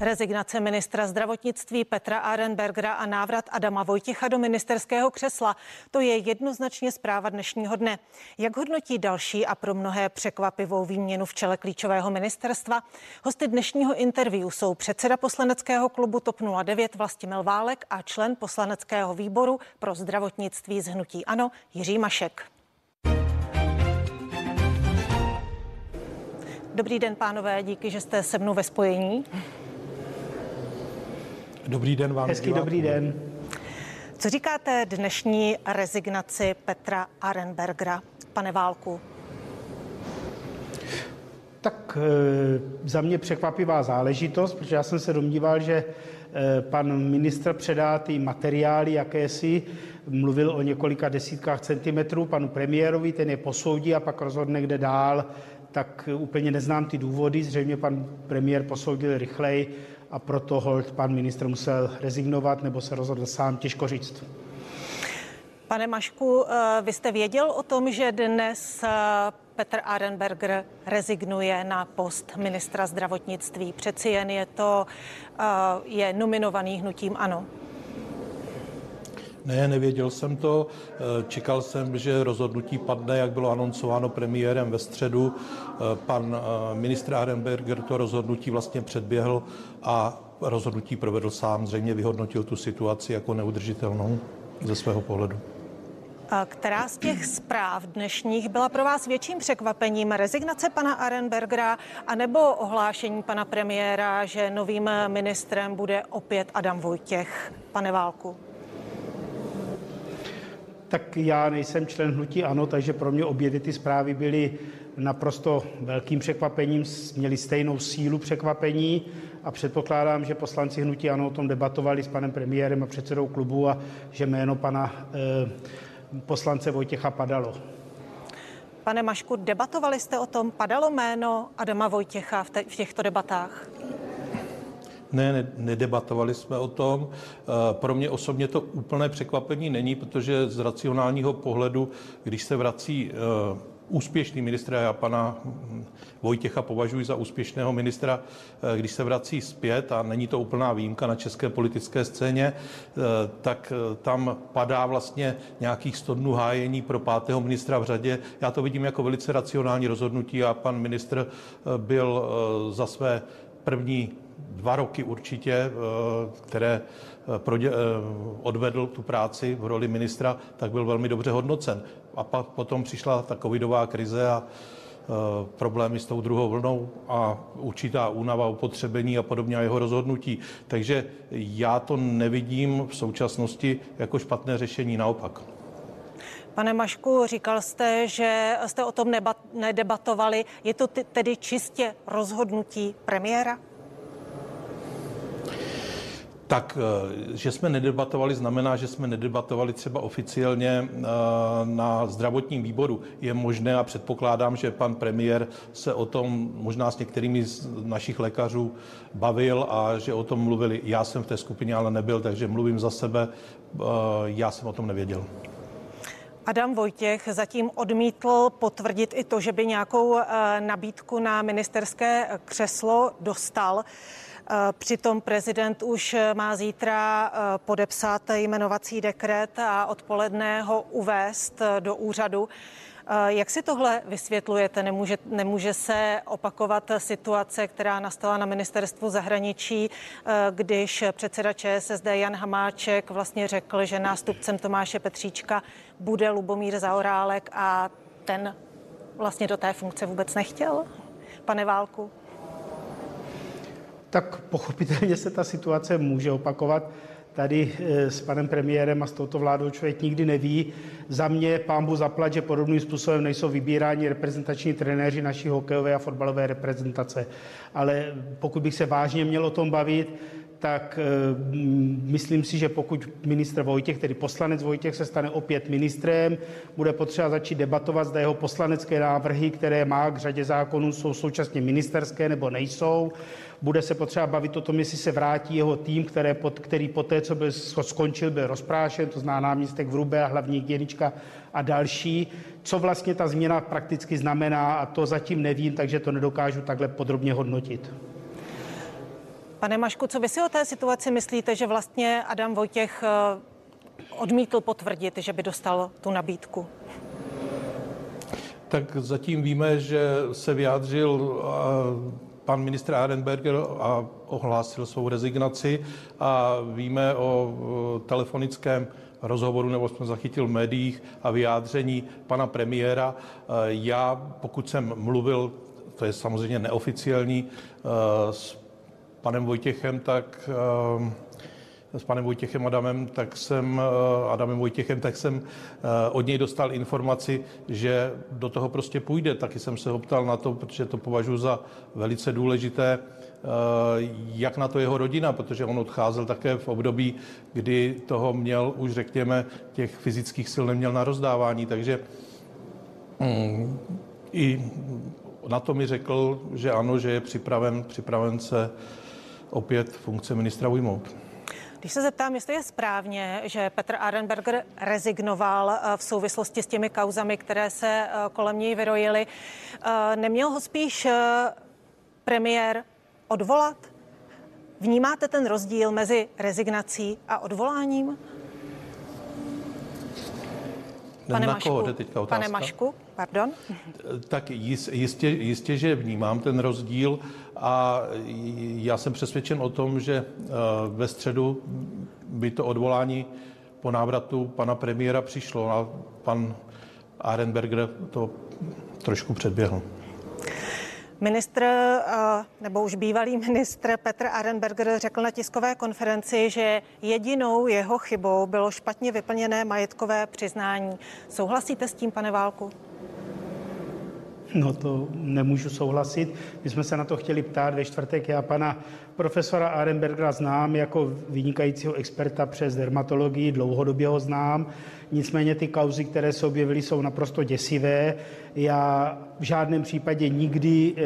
Rezignace ministra zdravotnictví Petra Arenbergera a návrat Adama Vojtěcha do ministerského křesla. To je jednoznačně zpráva dnešního dne. Jak hodnotí další a pro mnohé překvapivou výměnu v čele klíčového ministerstva? Hosty dnešního interview jsou předseda poslaneckého klubu TOP 09 Vlastimil Válek a člen poslaneckého výboru pro zdravotnictví z Hnutí Ano Jiří Mašek. Dobrý den, pánové, díky, že jste se mnou ve spojení. Dobrý den vám. Hezký dobrý den. Co říkáte dnešní rezignaci Petra Arenbergera, pane Válku? Tak e, za mě překvapivá záležitost, protože já jsem se domníval, že e, pan ministr předá ty materiály jakési, mluvil o několika desítkách centimetrů panu premiérovi, ten je posoudí a pak rozhodne, kde dál. Tak úplně neznám ty důvody, zřejmě pan premiér posoudil rychleji a proto hold pan ministr musel rezignovat nebo se rozhodl sám, těžko říct. Pane Mašku, eh, vy jste věděl o tom, že dnes eh, Petr Arenberger rezignuje na post ministra zdravotnictví. Přeci jen je to eh, je nominovaný hnutím ANO. Ne, nevěděl jsem to. Eh, čekal jsem, že rozhodnutí padne, jak bylo anoncováno premiérem ve středu. Eh, pan eh, ministr Arenberger to rozhodnutí vlastně předběhl a rozhodnutí provedl sám. Zřejmě vyhodnotil tu situaci jako neudržitelnou ze svého pohledu. Která z těch zpráv dnešních byla pro vás větším překvapením? Rezignace pana Arenbergera anebo ohlášení pana premiéra, že novým ministrem bude opět Adam Vojtěch? Pane Válku tak já nejsem člen hnutí ANO, takže pro mě obě ty zprávy byly naprosto velkým překvapením, měly stejnou sílu překvapení a předpokládám, že poslanci hnutí ANO o tom debatovali s panem premiérem a předsedou klubu a že jméno pana eh, poslance Vojtěcha padalo. Pane Mašku, debatovali jste o tom? Padalo jméno Adama Vojtěcha v, te- v těchto debatách? Ne, ne, nedebatovali jsme o tom. Eh, pro mě osobně to úplné překvapení není, protože z racionálního pohledu, když se vrací eh, úspěšný ministr, já pana Vojtěcha považuji za úspěšného ministra, eh, když se vrací zpět, a není to úplná výjimka na české politické scéně, tak tam padá vlastně nějakých 100 dnů hájení pro pátého ministra v řadě. Já to vidím jako velice racionální rozhodnutí a pan ministr byl za své první dva roky určitě, eh, které eh, eh, odvedl tu práci v roli ministra, tak byl velmi dobře hodnocen. A pak potom přišla ta covidová krize a problémy s tou druhou vlnou a určitá únava upotřebení a podobně a jeho rozhodnutí. Takže já to nevidím v současnosti jako špatné řešení, naopak. Pane Mašku, říkal jste, že jste o tom nedebatovali. Je to tedy čistě rozhodnutí premiéra? Tak, eh, že jsme nedebatovali, znamená, že jsme nedebatovali třeba oficiálně eh, na zdravotním výboru. Je možné a předpokládám, že pan premiér se o tom možná s některými z našich lékařů bavil a že o tom mluvili. Já jsem v té skupině ale nebyl, takže mluvím za sebe. Eh, já jsem o tom nevěděl. Adam Vojtěch zatím odmítl potvrdit i to, že by nějakou nabídku na ministerské křeslo dostal. Eh, přitom prezident už má zítra eh, podepsat jmenovací dekret a odpoledne ho uvést eh, do úřadu. Jak si tohle vysvětlujete? Nemůže, nemůže se opakovat situace, která nastala na ministerstvu zahraničí, když předseda ČSSD Jan Hamáček vlastně řekl, že nástupcem Tomáše Petříčka bude Lubomír Zaorálek a ten vlastně do té funkce vůbec nechtěl? Pane Válku? Tak pochopitelně se ta situace může opakovat. Tady eh, s panem premiérem a s touto vládou člověk nikdy neví. Za mě pámbu zaplat, že podobným způsobem nejsou vybíráni reprezentační trenéři naší hokejové a fotbalové reprezentace. Ale pokud bych se vážně měl o tom bavit, tak eh, myslím si, že pokud ministr Vojtěch, tedy poslanec Vojtěch, se stane opět ministrem, bude potřeba začít debatovat, zda jeho poslanecké návrhy, které má k řadě zákonů, jsou současně ministerské nebo nejsou. Bude se potřeba bavit o tom, jestli se vrátí jeho tým, které pod, který poté, co byl skončil, byl rozprášen, to zná náměstek a hlavní hygienička a další. Co vlastně ta změna prakticky znamená, a to zatím nevím, takže to nedokážu takhle podrobně hodnotit. Pane Mašku, co vy si o té situaci myslíte, že vlastně Adam Vojtěch eh, odmítl potvrdit, že by dostal tu nabídku? Tak zatím víme, že se vyjádřil pan ministr Arenberger a ohlásil svou rezignaci a víme o telefonickém rozhovoru, nebo jsme zachytil v médiích a vyjádření pana premiéra. Já, pokud jsem mluvil, to je samozřejmě neoficiální, s panem Vojtěchem, tak s panem Vojtěchem Adamem, tak jsem, eh, Adamem Vojtěchem, tak jsem eh, od něj dostal informaci, že do toho prostě půjde. Taky jsem se ho ptal na to, protože to považuji za velice důležité, eh, jak na to jeho rodina, protože on odcházel také v období, kdy toho měl už, řekněme, těch fyzických sil neměl na rozdávání, takže mm, i na to mi řekl, že ano, že je připraven, připraven se opět funkce ministra ujmout. Když se zeptám, jestli je správně, že Petr Arenberger rezignoval eh, v souvislosti s těmi kauzami, které se eh, kolem něj vyrojily, eh, neměl ho spíš premiér odvolat? Vnímáte ten rozdíl mezi rezignací a odvoláním? Pane na Mašku, koho jde teďka otázka? Pane Mašku, pardon. Tak jistě, jistě, že vnímám ten rozdíl a já jsem přesvědčen o tom, že eh, ve středu by to odvolání po návratu pana premiéra přišlo a pan Arenberger to trošku předběhl. Ministr, eh, nebo už bývalý ministr Petr Arenberger řekl na tiskové konferenci, že jedinou jeho chybou bylo špatně vyplněné majetkové přiznání. Souhlasíte s tím, pane Válku? No to nemůžu souhlasit. My jsme se na to chtěli ptát ve čtvrtek. Já pana profesora Arenbergera znám jako vynikajícího experta přes dermatologii, dlouhodobě ho znám. Nicméně ty kauzy, které se objevily, jsou naprosto děsivé. Já v žádném případě nikdy e,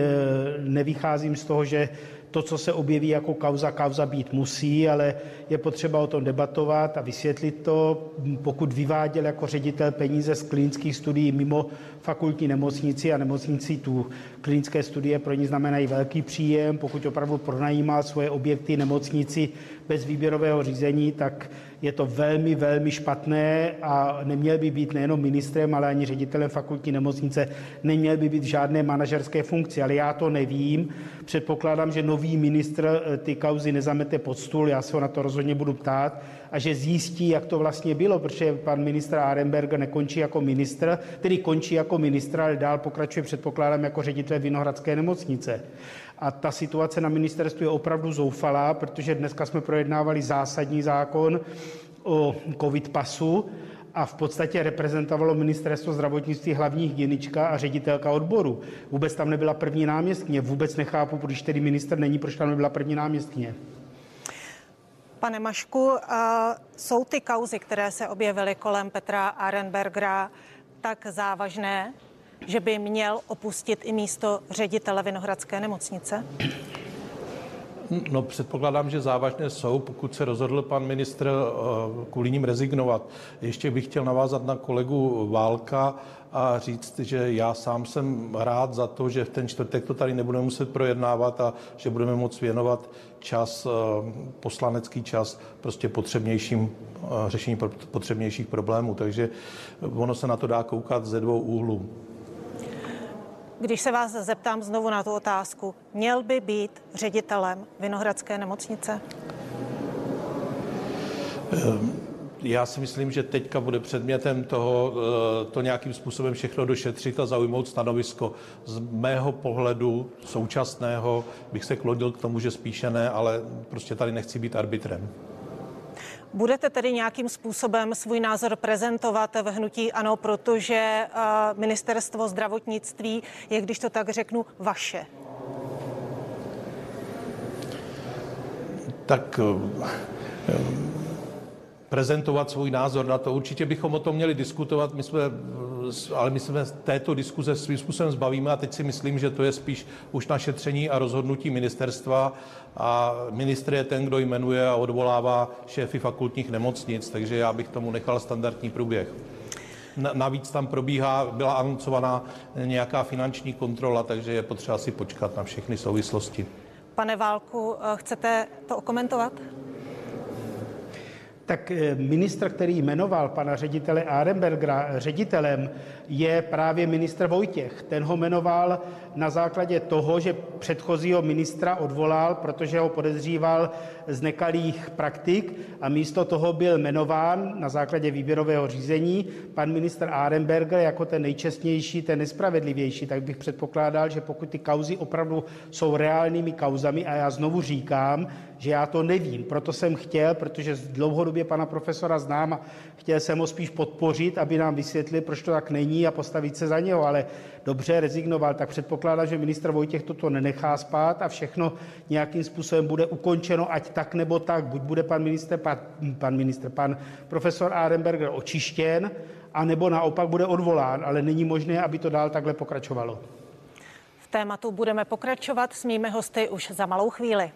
nevycházím z toho, že to, co se objeví jako kauza, kauza být musí, ale je potřeba o tom debatovat a vysvětlit to. Pokud vyváděl jako ředitel peníze z klinických studií mimo fakultní nemocnici a nemocnici tu klinické studie pro ní znamenají velký příjem, pokud opravdu pronajímal svoje objekty nemocnici bez výběrového řízení, tak je to velmi, velmi špatné a neměl by být nejenom ministrem, ale ani ředitelem fakultní nemocnice, neměl by být v žádné manažerské funkci, ale já to nevím. Předpokládám, že nový ministr eh, ty kauzy nezamete pod stůl, já se ho na to rozhodně budu ptát, a že zjistí, jak to vlastně bylo, protože pan ministr Arenberg nekončí jako ministr, tedy končí jako ministr, ale dál pokračuje, předpokládám, jako ředitel Vinohradské nemocnice. A ta situace na ministerstvu je opravdu zoufalá, protože dneska jsme projednávali zásadní zákon o covid pasu a v podstatě reprezentovalo ministerstvo zdravotnictví hlavní hygienička a ředitelka odboru. Vůbec tam nebyla první náměstkyně. Vůbec nechápu, když tedy minister není, proč tam nebyla první náměstkyně. Pane Mašku, jsou ty kauzy, které se objevily kolem Petra Arenbergera, tak závažné, že by měl opustit i místo ředitele Vinohradské nemocnice? No, předpokládám, že závažné jsou, pokud se rozhodl pan ministr eh, kvůli ním rezignovat. Ještě bych chtěl navázat na kolegu Válka a říct, že já sám jsem rád za to, že v ten čtvrtek to tady nebudeme muset projednávat a že budeme moct věnovat čas, eh, poslanecký čas, prostě potřebnějším eh, řešení potřebnějších problémů. Takže ono se na to dá koukat ze dvou úhlů. Když se vás zeptám znovu na tu otázku, měl by být ředitelem Vinohradské nemocnice? Ehm, já si myslím, že teďka bude předmětem toho eh, to nějakým způsobem všechno došetřit a zaujmout stanovisko. Z mého pohledu současného bych se klonil k tomu, že spíše ne, ale prostě tady nechci být arbitrem. Budete tedy nějakým způsobem svůj názor prezentovat v hnutí ano, protože eh, ministerstvo zdravotnictví je, když to tak řeknu, vaše? Tak eh, prezentovat svůj názor na to. Určitě bychom o tom měli diskutovat, my jsme, ale my jsme této diskuze svým způsobem zbavíme a teď si myslím, že to je spíš už na šetření a rozhodnutí ministerstva a ministr je ten, kdo jmenuje a odvolává šéfy fakultních nemocnic, takže já bych tomu nechal standardní průběh. Navíc tam probíhá, byla anoncovaná nějaká finanční kontrola, takže je potřeba si počkat na všechny souvislosti. Pane Válku, chcete to okomentovat? Tak eh, ministr, který jmenoval pana ředitele Arenbergera ředitelem, je právě ministr Vojtěch. Ten ho jmenoval na základě toho, že předchozího ministra odvolal, protože ho podezříval z nekalých praktik a místo toho byl jmenován na základě výběrového řízení pan ministr Arenberger jako ten nejčestnější, ten nespravedlivější. Tak bych předpokládal, že pokud ty kauzy opravdu jsou reálnými kauzami, a já znovu říkám, že já to nevím, proto jsem chtěl, protože dlouhodobě pana profesora znám a chtěl jsem ho spíš podpořit, aby nám vysvětlil, proč to tak není a postavit se za něho, ale dobře rezignoval, tak předpokládám, že ministr Vojtěch toto nenechá spát a všechno nějakým způsobem bude ukončeno, ať tak nebo tak. Buď bude pan minister, pan, pan minister, pan profesor Arenberger očištěn, anebo naopak bude odvolán, ale není možné, aby to dál takhle pokračovalo. V tématu budeme pokračovat s mými hosty už za malou chvíli.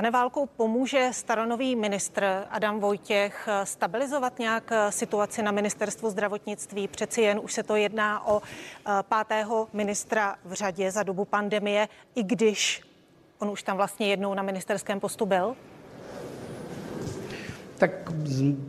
Pane Válku, pomůže staronový ministr Adam Vojtěch stabilizovat nějak situaci na ministerstvu zdravotnictví? Přeci jen už se to jedná o eh, pátého ministra v řadě za dobu pandemie, i když on už tam vlastně jednou na ministerském postu byl? Tak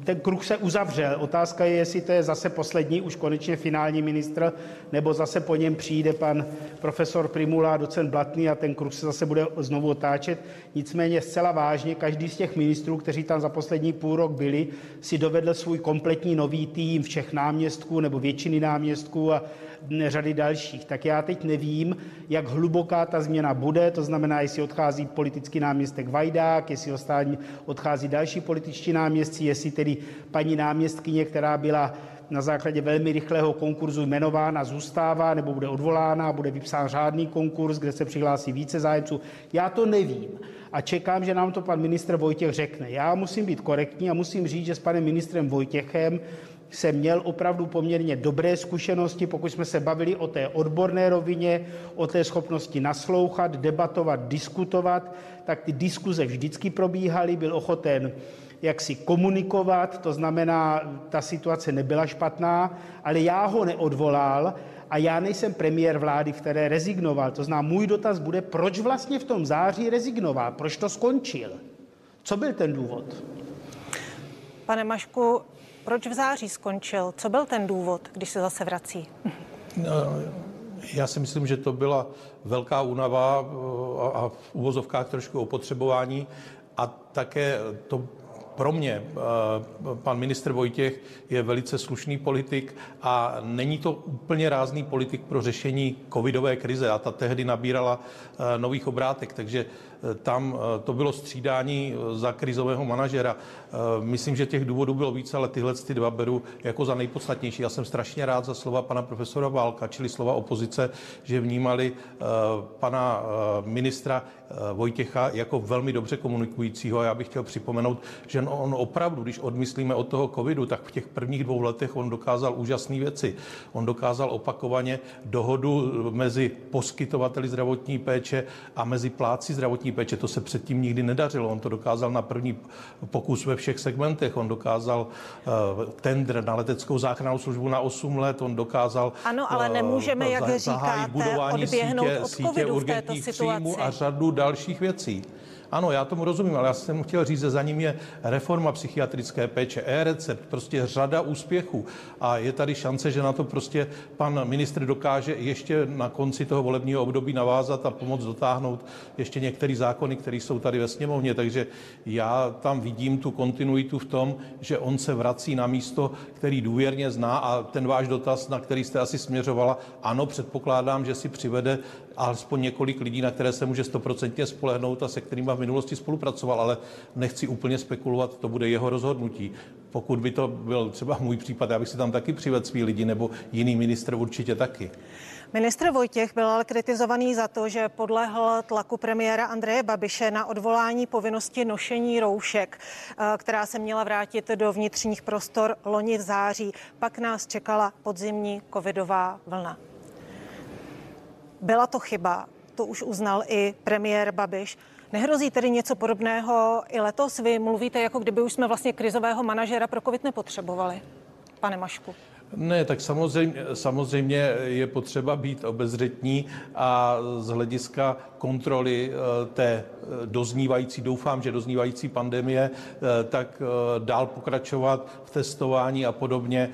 ten kruh se uzavřel. Otázka je, jestli to je zase poslední, už konečně finální ministr, nebo zase po něm přijde pan profesor Primula, docent Blatný a ten kruh se zase bude znovu otáčet. Nicméně zcela vážně, každý z těch ministrů, kteří tam za poslední půl rok byli, si dovedl svůj kompletní nový tým všech náměstků nebo většiny náměstků a řady dalších. Tak já teď nevím, jak hluboká ta změna bude, to znamená, jestli odchází politický náměstek Vajdák, jestli odchází další političtí náměstci, jestli tedy paní náměstkyně, která byla na základě velmi rychlého konkurzu jmenována, zůstává nebo bude odvolána, bude vypsán řádný konkurs, kde se přihlásí více zájemců. Já to nevím a čekám, že nám to pan ministr Vojtěch řekne. Já musím být korektní a musím říct, že s panem ministrem Vojtěchem jsem měl opravdu poměrně dobré zkušenosti, pokud jsme se bavili o té odborné rovině, o té schopnosti naslouchat, debatovat, diskutovat, tak ty diskuze vždycky probíhaly, byl ochoten jak si komunikovat, to znamená, ta situace nebyla špatná, ale já ho neodvolal a já nejsem premiér vlády, které rezignoval. To znamená, můj dotaz bude, proč vlastně v tom září rezignoval, proč to skončil? Co byl ten důvod? Pane Mašku, proč v září skončil? Co byl ten důvod, když se zase vrací? No, já si myslím, že to byla velká únava eh, a v uvozovkách trošku opotřebování a také to pro mě eh, pan ministr Vojtěch je velice slušný politik a není to úplně rázný politik pro řešení covidové krize a ta tehdy nabírala eh, nových obrátek, takže tam to bylo střídání za krizového manažera. Myslím, že těch důvodů bylo více, ale tyhle ty dva beru jako za nejpodstatnější. Já jsem strašně rád za slova pana profesora Válka, čili slova opozice, že vnímali pana ministra Vojtěcha jako velmi dobře komunikujícího. A já bych chtěl připomenout, že on opravdu, když odmyslíme od toho covidu, tak v těch prvních dvou letech on dokázal úžasné věci. On dokázal opakovaně dohodu mezi poskytovateli zdravotní péče a mezi pláci zdravotní zdravotní péče. To se předtím nikdy nedařilo. On to dokázal na první pokus ve všech segmentech. On dokázal uh, tender na leteckou záchrannou službu na 8 let. On dokázal Ano, ale nemůžeme, uh, jak říkáte, budování odběhnout sítě, od sítě urgentních příjmů a řadu dalších věcí. Ano, já tomu rozumím, ale já jsem chtěl říct, že za ním je reforma psychiatrické péče, e-recept, prostě řada úspěchů. A je tady šance, že na to prostě pan ministr dokáže ještě na konci toho volebního období navázat a pomoct dotáhnout ještě některé zákony, které jsou tady ve sněmovně. Takže já tam vidím tu kontinuitu v tom, že on se vrací na místo, který důvěrně zná a ten váš dotaz, na který jste asi směřovala, ano, předpokládám, že si přivede alespoň několik lidí, na které se může stoprocentně spolehnout a se kterými v minulosti spolupracoval, ale nechci úplně spekulovat, to bude jeho rozhodnutí. Pokud by to byl třeba můj případ, já bych si tam taky přivedl svý lidi, nebo jiný ministr určitě taky. Ministr Vojtěch byl ale kritizovaný za to, že podlehl tlaku premiéra Andreje Babiše na odvolání povinnosti nošení roušek, eh, která se měla vrátit do vnitřních prostor loni v září. Pak nás čekala podzimní covidová vlna. Byla to chyba, to už uznal i premiér Babiš. Nehrozí tedy něco podobného i letos? Vy mluvíte, jako kdyby už jsme vlastně krizového manažera pro COVID nepotřebovali, pane Mašku. Ne, tak samozřejmě, samozřejmě je potřeba být obezřetní a z hlediska kontroly eh, té eh, doznívající, doufám, že doznívající pandemie, eh, tak dál pokračovat v testování a podobně,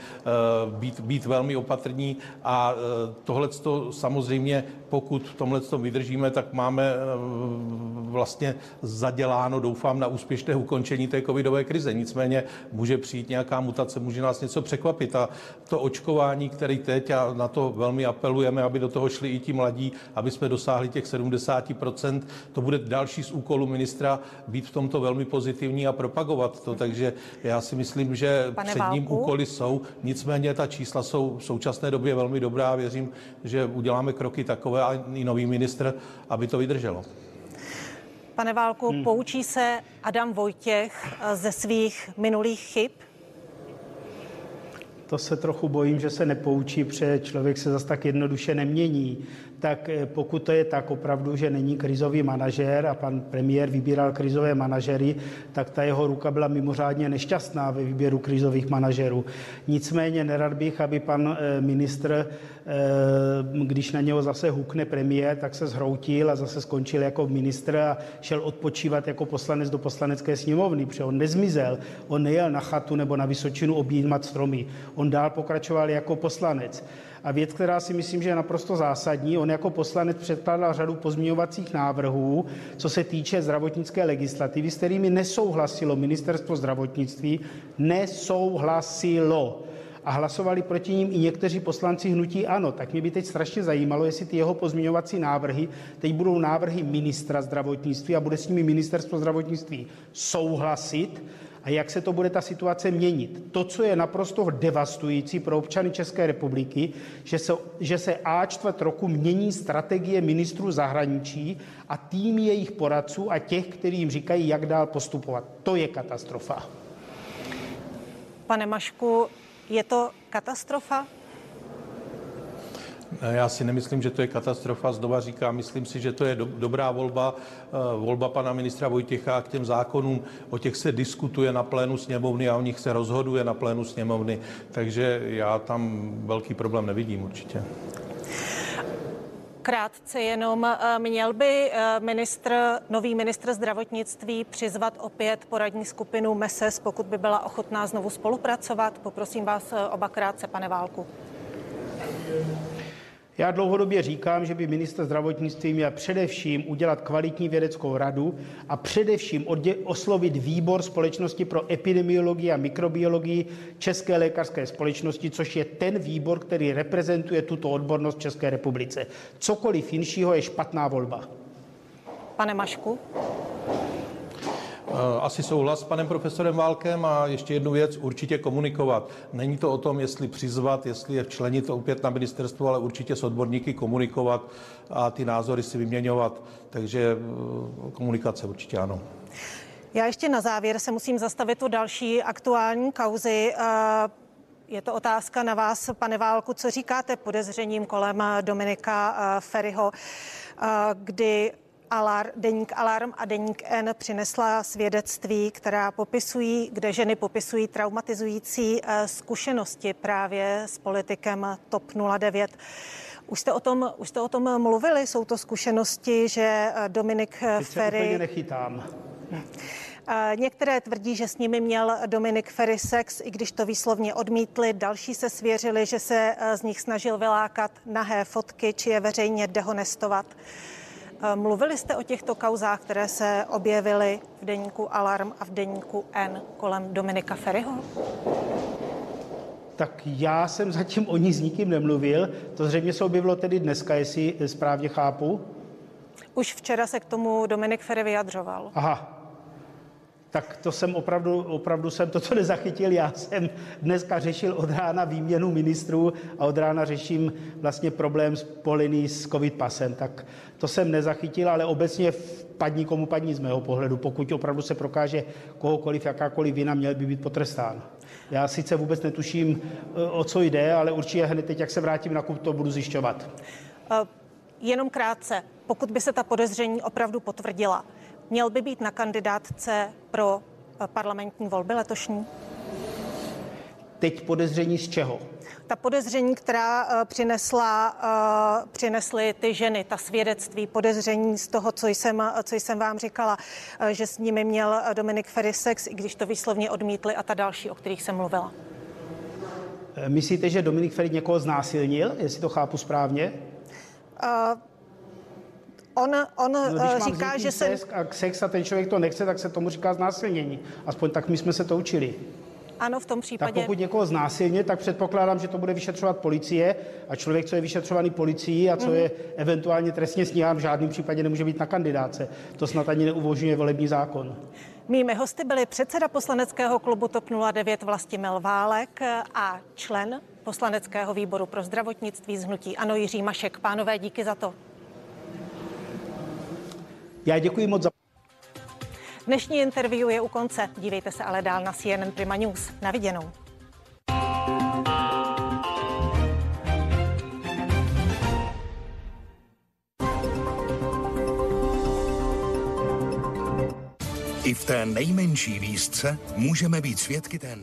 být, být velmi opatrní a tohle samozřejmě, pokud v tomhle vydržíme, tak máme vlastně zaděláno, doufám, na úspěšné ukončení té covidové krize. Nicméně může přijít nějaká mutace, může nás něco překvapit a to očkování, který teď, a na to velmi apelujeme, aby do toho šli i ti mladí, aby jsme dosáhli těch 70%, to bude další z úkolů ministra být v tomto velmi pozitivní a propagovat to. Takže já si myslím, že Pane před ním Válku? úkoly jsou. Nicméně ta čísla jsou v současné době velmi dobrá a věřím, že uděláme kroky takové a i nový ministr, aby to vydrželo. Pane Válku, hmm. poučí se Adam Vojtěch ze svých minulých chyb? To se trochu bojím, že se nepoučí, protože člověk se zase tak jednoduše nemění tak eh, pokud to je tak opravdu, že není krizový manažer a pan premiér vybíral krizové manažery, tak ta jeho ruka byla mimořádně nešťastná ve výběru krizových manažerů. Nicméně nerad bych, aby pan eh, ministr, když na něho zase hukne premiér, tak se zhroutil a zase skončil jako ministr a šel odpočívat jako poslanec do poslanecké sněmovny, protože on nezmizel, on nejel na chatu nebo na Vysočinu objímat stromy, on dál pokračoval jako poslanec. A věc, která si myslím, že je naprosto zásadní, on jako poslanec předkládal řadu pozměňovacích návrhů, co se týče zdravotnické legislativy, s kterými nesouhlasilo ministerstvo zdravotnictví, nesouhlasilo a hlasovali proti ním i někteří poslanci hnutí ANO. Tak mě by teď strašně zajímalo, jestli ty jeho pozměňovací návrhy teď budou návrhy ministra zdravotnictví a bude s nimi ministerstvo zdravotnictví souhlasit, a jak se to bude ta situace měnit. To, co je naprosto devastující pro občany České republiky, že se, že se A čtvrt roku mění strategie ministrů zahraničí a tým jejich poradců a těch, kteří jim říkají, jak dál postupovat. To je katastrofa. Pane Mašku, je to katastrofa? Já si nemyslím, že to je katastrofa, znova říkám, myslím si, že to je do, dobrá volba, eh, volba pana ministra Vojtěcha k těm zákonům, o těch se diskutuje na plénu sněmovny a o nich se rozhoduje na plénu sněmovny, takže já tam velký problém nevidím určitě. Krátce jenom, eh, měl by eh, ministr, nový ministr zdravotnictví přizvat opět poradní skupinu MESES, pokud by byla ochotná znovu spolupracovat? Poprosím vás oba krátce, pane Válku. Já dlouhodobě říkám, že by minister zdravotnictví měl především udělat kvalitní vědeckou radu a především oslovit výbor Společnosti pro epidemiologii a mikrobiologii České lékařské společnosti, což je ten výbor, který reprezentuje tuto odbornost v České republice. Cokoliv jinšího je špatná volba. Pane Mašku? Eh, asi souhlas s panem profesorem Válkem a ještě jednu věc, určitě komunikovat. Není to o tom, jestli přizvat, jestli je včlenit opět na ministerstvo, ale určitě s odborníky komunikovat a ty názory si vyměňovat. Takže eh, komunikace určitě ano. Já ještě na závěr se musím zastavit o další aktuální kauzy. Eh, je to otázka na vás, pane Válku. Co říkáte podezřením kolem Dominika Ferryho, kdy Alar, deník Alarm a deník N přinesla svědectví, která popisují, kde ženy popisují traumatizující eh, zkušenosti právě s politikem TOP 09. Už jste, o tom, už jste o tom mluvili? Jsou to zkušenosti, že eh, Dominik Teď Ferry... Se nechytám. Eh, některé tvrdí, že s nimi měl Dominik Ferry sex, i když to výslovně odmítli. Další se svěřili, že se z nich snažil vylákat nahé fotky, či je veřejně dehonestovat. Eh, mluvili jste o těchto kauzách, které se objevily v deníku Alarm a v deníku N kolem Dominika Ferryho? Tak já jsem zatím o ní s nikým nemluvil. To zřejmě se objevilo tedy dneska, jestli správně chápu. Už včera se k tomu Dominik Ferry vyjadřoval. Aha, tak to jsem opravdu, opravdu jsem toto nezachytil. Já jsem dneska řešil od rána výměnu ministrů a od rána řeším vlastně problém spolený s covid pasem. Tak to jsem nezachytil, ale obecně padní komu padní z mého pohledu. Pokud opravdu se prokáže kohokoliv, jakákoliv vina, měl by být potrestán. Já sice vůbec netuším, o co jde, ale určitě hned teď, jak se vrátím na kup, to budu zjišťovat. Uh, jenom krátce, pokud by se ta podezření opravdu potvrdila, Měl by být na kandidátce pro eh, parlamentní volby letošní? teď podezření z čeho? Ta podezření, která uh, přinesla, uh, přinesly ty ženy, ta svědectví, podezření z toho, co jsem, co jsem vám říkala, že s nimi měl Dominik Ferry sex, i když to výslovně odmítli a ta další, o kterých jsem mluvila. Myslíte, že Dominik Ferry někoho znásilnil, jestli to chápu správně? Uh, on, on no, říká, že se... A sex a ten člověk to nechce, tak se tomu říká znásilnění. Aspoň tak my jsme se to učili. Ano, v tom případě. Tak pokud někoho znásilně, tak předpokládám, že to bude vyšetřovat policie a člověk, co je vyšetřovaný policií a co mm-hmm. je eventuálně trestně stíhán, v žádném případě nemůže být na kandidáce. To snad ani neuvožňuje volební zákon. Mými hosty byli předseda poslaneckého klubu TOP 09 Vlastimil Válek a člen poslaneckého výboru pro zdravotnictví z hnutí Ano Jiří Mašek. Pánové, díky za to. Já děkuji moc za Dnešní interview je u konce. Dívejte se ale dál na CNN Prima News. Na viděnou. I v té nejmenší výzce můžeme být svědky ten.